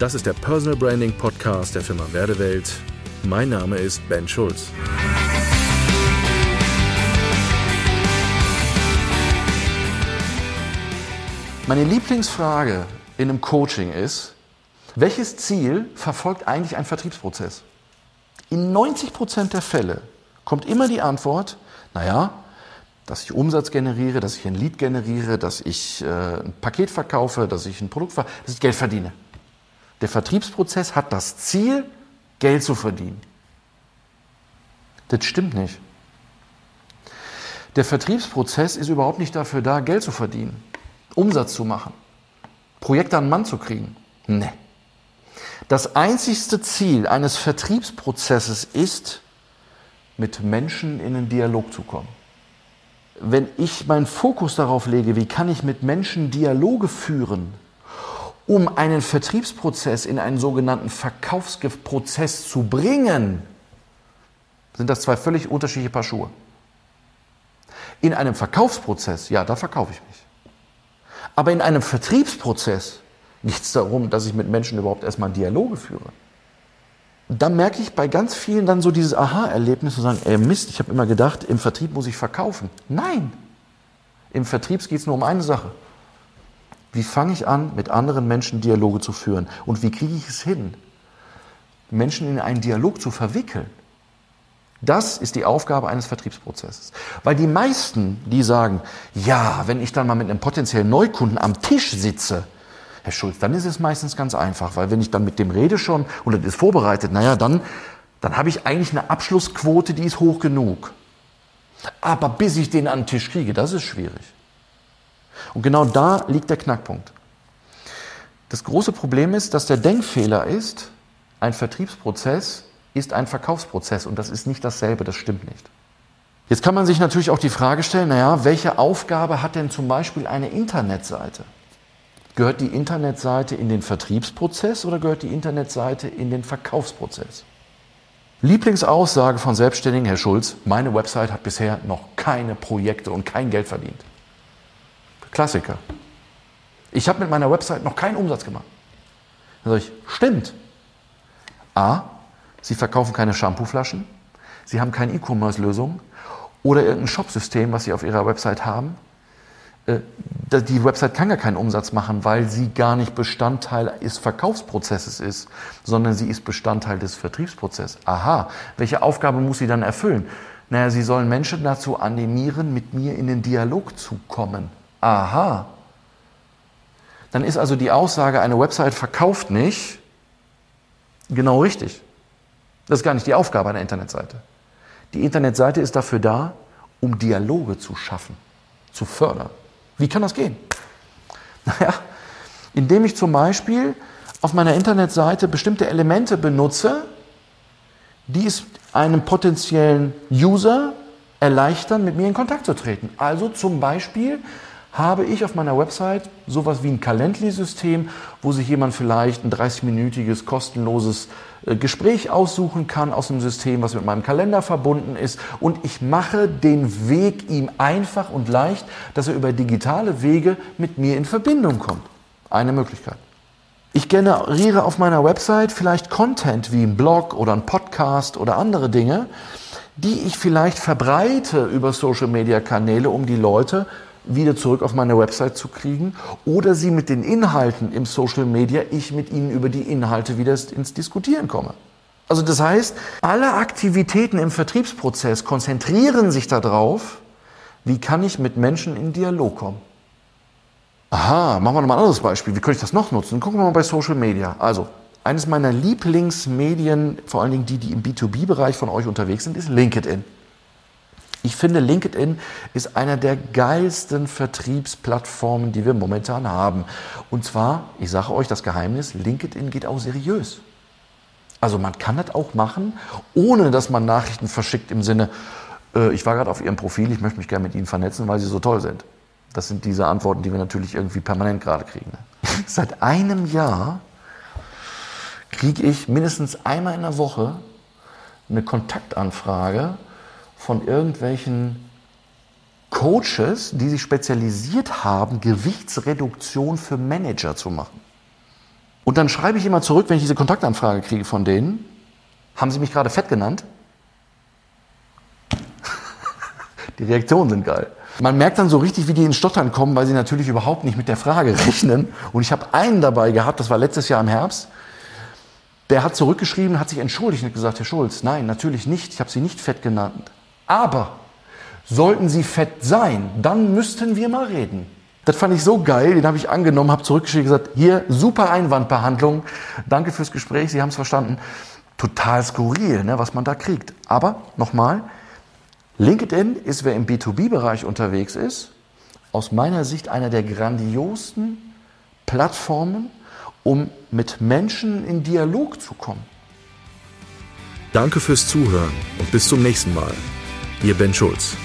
Das ist der Personal Branding Podcast der Firma Werdewelt. Mein Name ist Ben Schulz. Meine Lieblingsfrage in einem Coaching ist, welches Ziel verfolgt eigentlich ein Vertriebsprozess? In 90 Prozent der Fälle kommt immer die Antwort, naja, dass ich Umsatz generiere, dass ich ein Lead generiere, dass ich äh, ein Paket verkaufe, dass ich ein Produkt verkaufe, dass ich Geld verdiene. Der Vertriebsprozess hat das Ziel, Geld zu verdienen. Das stimmt nicht. Der Vertriebsprozess ist überhaupt nicht dafür da, Geld zu verdienen, Umsatz zu machen, Projekte an den Mann zu kriegen. Nee. Das einzigste Ziel eines Vertriebsprozesses ist, mit Menschen in einen Dialog zu kommen. Wenn ich meinen Fokus darauf lege, wie kann ich mit Menschen Dialoge führen, um einen Vertriebsprozess in einen sogenannten Verkaufsprozess zu bringen, sind das zwei völlig unterschiedliche Paar Schuhe. In einem Verkaufsprozess, ja, da verkaufe ich mich. Aber in einem Vertriebsprozess geht es darum, dass ich mit Menschen überhaupt erstmal Dialoge führe. Und da merke ich bei ganz vielen dann so dieses Aha-Erlebnis zu sagen, ey Mist, ich habe immer gedacht, im Vertrieb muss ich verkaufen. Nein, im Vertrieb geht es nur um eine Sache. Wie fange ich an, mit anderen Menschen Dialoge zu führen? Und wie kriege ich es hin, Menschen in einen Dialog zu verwickeln? Das ist die Aufgabe eines Vertriebsprozesses. Weil die meisten, die sagen, ja, wenn ich dann mal mit einem potenziellen Neukunden am Tisch sitze, Herr Schulz, dann ist es meistens ganz einfach, weil wenn ich dann mit dem rede schon und das ist vorbereitet, naja, dann, dann habe ich eigentlich eine Abschlussquote, die ist hoch genug. Aber bis ich den an den Tisch kriege, das ist schwierig. Und genau da liegt der Knackpunkt. Das große Problem ist, dass der Denkfehler ist, ein Vertriebsprozess ist ein Verkaufsprozess und das ist nicht dasselbe, das stimmt nicht. Jetzt kann man sich natürlich auch die Frage stellen, naja, welche Aufgabe hat denn zum Beispiel eine Internetseite? Gehört die Internetseite in den Vertriebsprozess oder gehört die Internetseite in den Verkaufsprozess? Lieblingsaussage von Selbstständigen, Herr Schulz, meine Website hat bisher noch keine Projekte und kein Geld verdient. Klassiker. Ich habe mit meiner Website noch keinen Umsatz gemacht. Dann sage ich, stimmt. A, Sie verkaufen keine Shampooflaschen, Sie haben keine E-Commerce-Lösung oder irgendein Shopsystem, was Sie auf Ihrer Website haben. Äh, die Website kann gar keinen Umsatz machen, weil sie gar nicht Bestandteil des Verkaufsprozesses ist, sondern sie ist Bestandteil des Vertriebsprozesses. Aha, welche Aufgabe muss sie dann erfüllen? Naja, sie sollen Menschen dazu animieren, mit mir in den Dialog zu kommen. Aha. Dann ist also die Aussage, eine Website verkauft nicht, genau richtig. Das ist gar nicht die Aufgabe einer Internetseite. Die Internetseite ist dafür da, um Dialoge zu schaffen, zu fördern. Wie kann das gehen? Naja, indem ich zum Beispiel auf meiner Internetseite bestimmte Elemente benutze, die es einem potenziellen User erleichtern, mit mir in Kontakt zu treten. Also zum Beispiel habe ich auf meiner Website sowas wie ein Calendly-System, wo sich jemand vielleicht ein 30-minütiges kostenloses äh, Gespräch aussuchen kann aus dem System, was mit meinem Kalender verbunden ist. Und ich mache den Weg ihm einfach und leicht, dass er über digitale Wege mit mir in Verbindung kommt. Eine Möglichkeit. Ich generiere auf meiner Website vielleicht Content wie ein Blog oder ein Podcast oder andere Dinge, die ich vielleicht verbreite über Social-Media-Kanäle, um die Leute wieder zurück auf meine Website zu kriegen oder sie mit den Inhalten im Social Media, ich mit ihnen über die Inhalte wieder ins Diskutieren komme. Also das heißt, alle Aktivitäten im Vertriebsprozess konzentrieren sich darauf, wie kann ich mit Menschen in Dialog kommen. Aha, machen wir nochmal ein anderes Beispiel. Wie könnte ich das noch nutzen? Gucken wir mal bei Social Media. Also, eines meiner Lieblingsmedien, vor allen Dingen die, die im B2B-Bereich von euch unterwegs sind, ist LinkedIn. Ich finde, LinkedIn ist einer der geilsten Vertriebsplattformen, die wir momentan haben. Und zwar, ich sage euch das Geheimnis, LinkedIn geht auch seriös. Also man kann das auch machen, ohne dass man Nachrichten verschickt im Sinne, äh, ich war gerade auf Ihrem Profil, ich möchte mich gerne mit Ihnen vernetzen, weil Sie so toll sind. Das sind diese Antworten, die wir natürlich irgendwie permanent gerade kriegen. Seit einem Jahr kriege ich mindestens einmal in der Woche eine Kontaktanfrage von irgendwelchen Coaches, die sich spezialisiert haben, Gewichtsreduktion für Manager zu machen. Und dann schreibe ich immer zurück, wenn ich diese Kontaktanfrage kriege von denen, haben Sie mich gerade fett genannt? Die Reaktionen sind geil. Man merkt dann so richtig, wie die in Stottern kommen, weil sie natürlich überhaupt nicht mit der Frage rechnen. Und ich habe einen dabei gehabt, das war letztes Jahr im Herbst. Der hat zurückgeschrieben, hat sich entschuldigt und gesagt, Herr Schulz, nein, natürlich nicht, ich habe Sie nicht fett genannt. Aber sollten Sie fett sein, dann müssten wir mal reden. Das fand ich so geil, den habe ich angenommen, habe zurückgeschrieben und gesagt, hier, super Einwandbehandlung, danke fürs Gespräch, Sie haben es verstanden. Total skurril, ne, was man da kriegt. Aber nochmal, LinkedIn ist, wer im B2B-Bereich unterwegs ist, aus meiner Sicht einer der grandiosen Plattformen, um mit Menschen in Dialog zu kommen. Danke fürs Zuhören und bis zum nächsten Mal. Ihr Ben Schulz.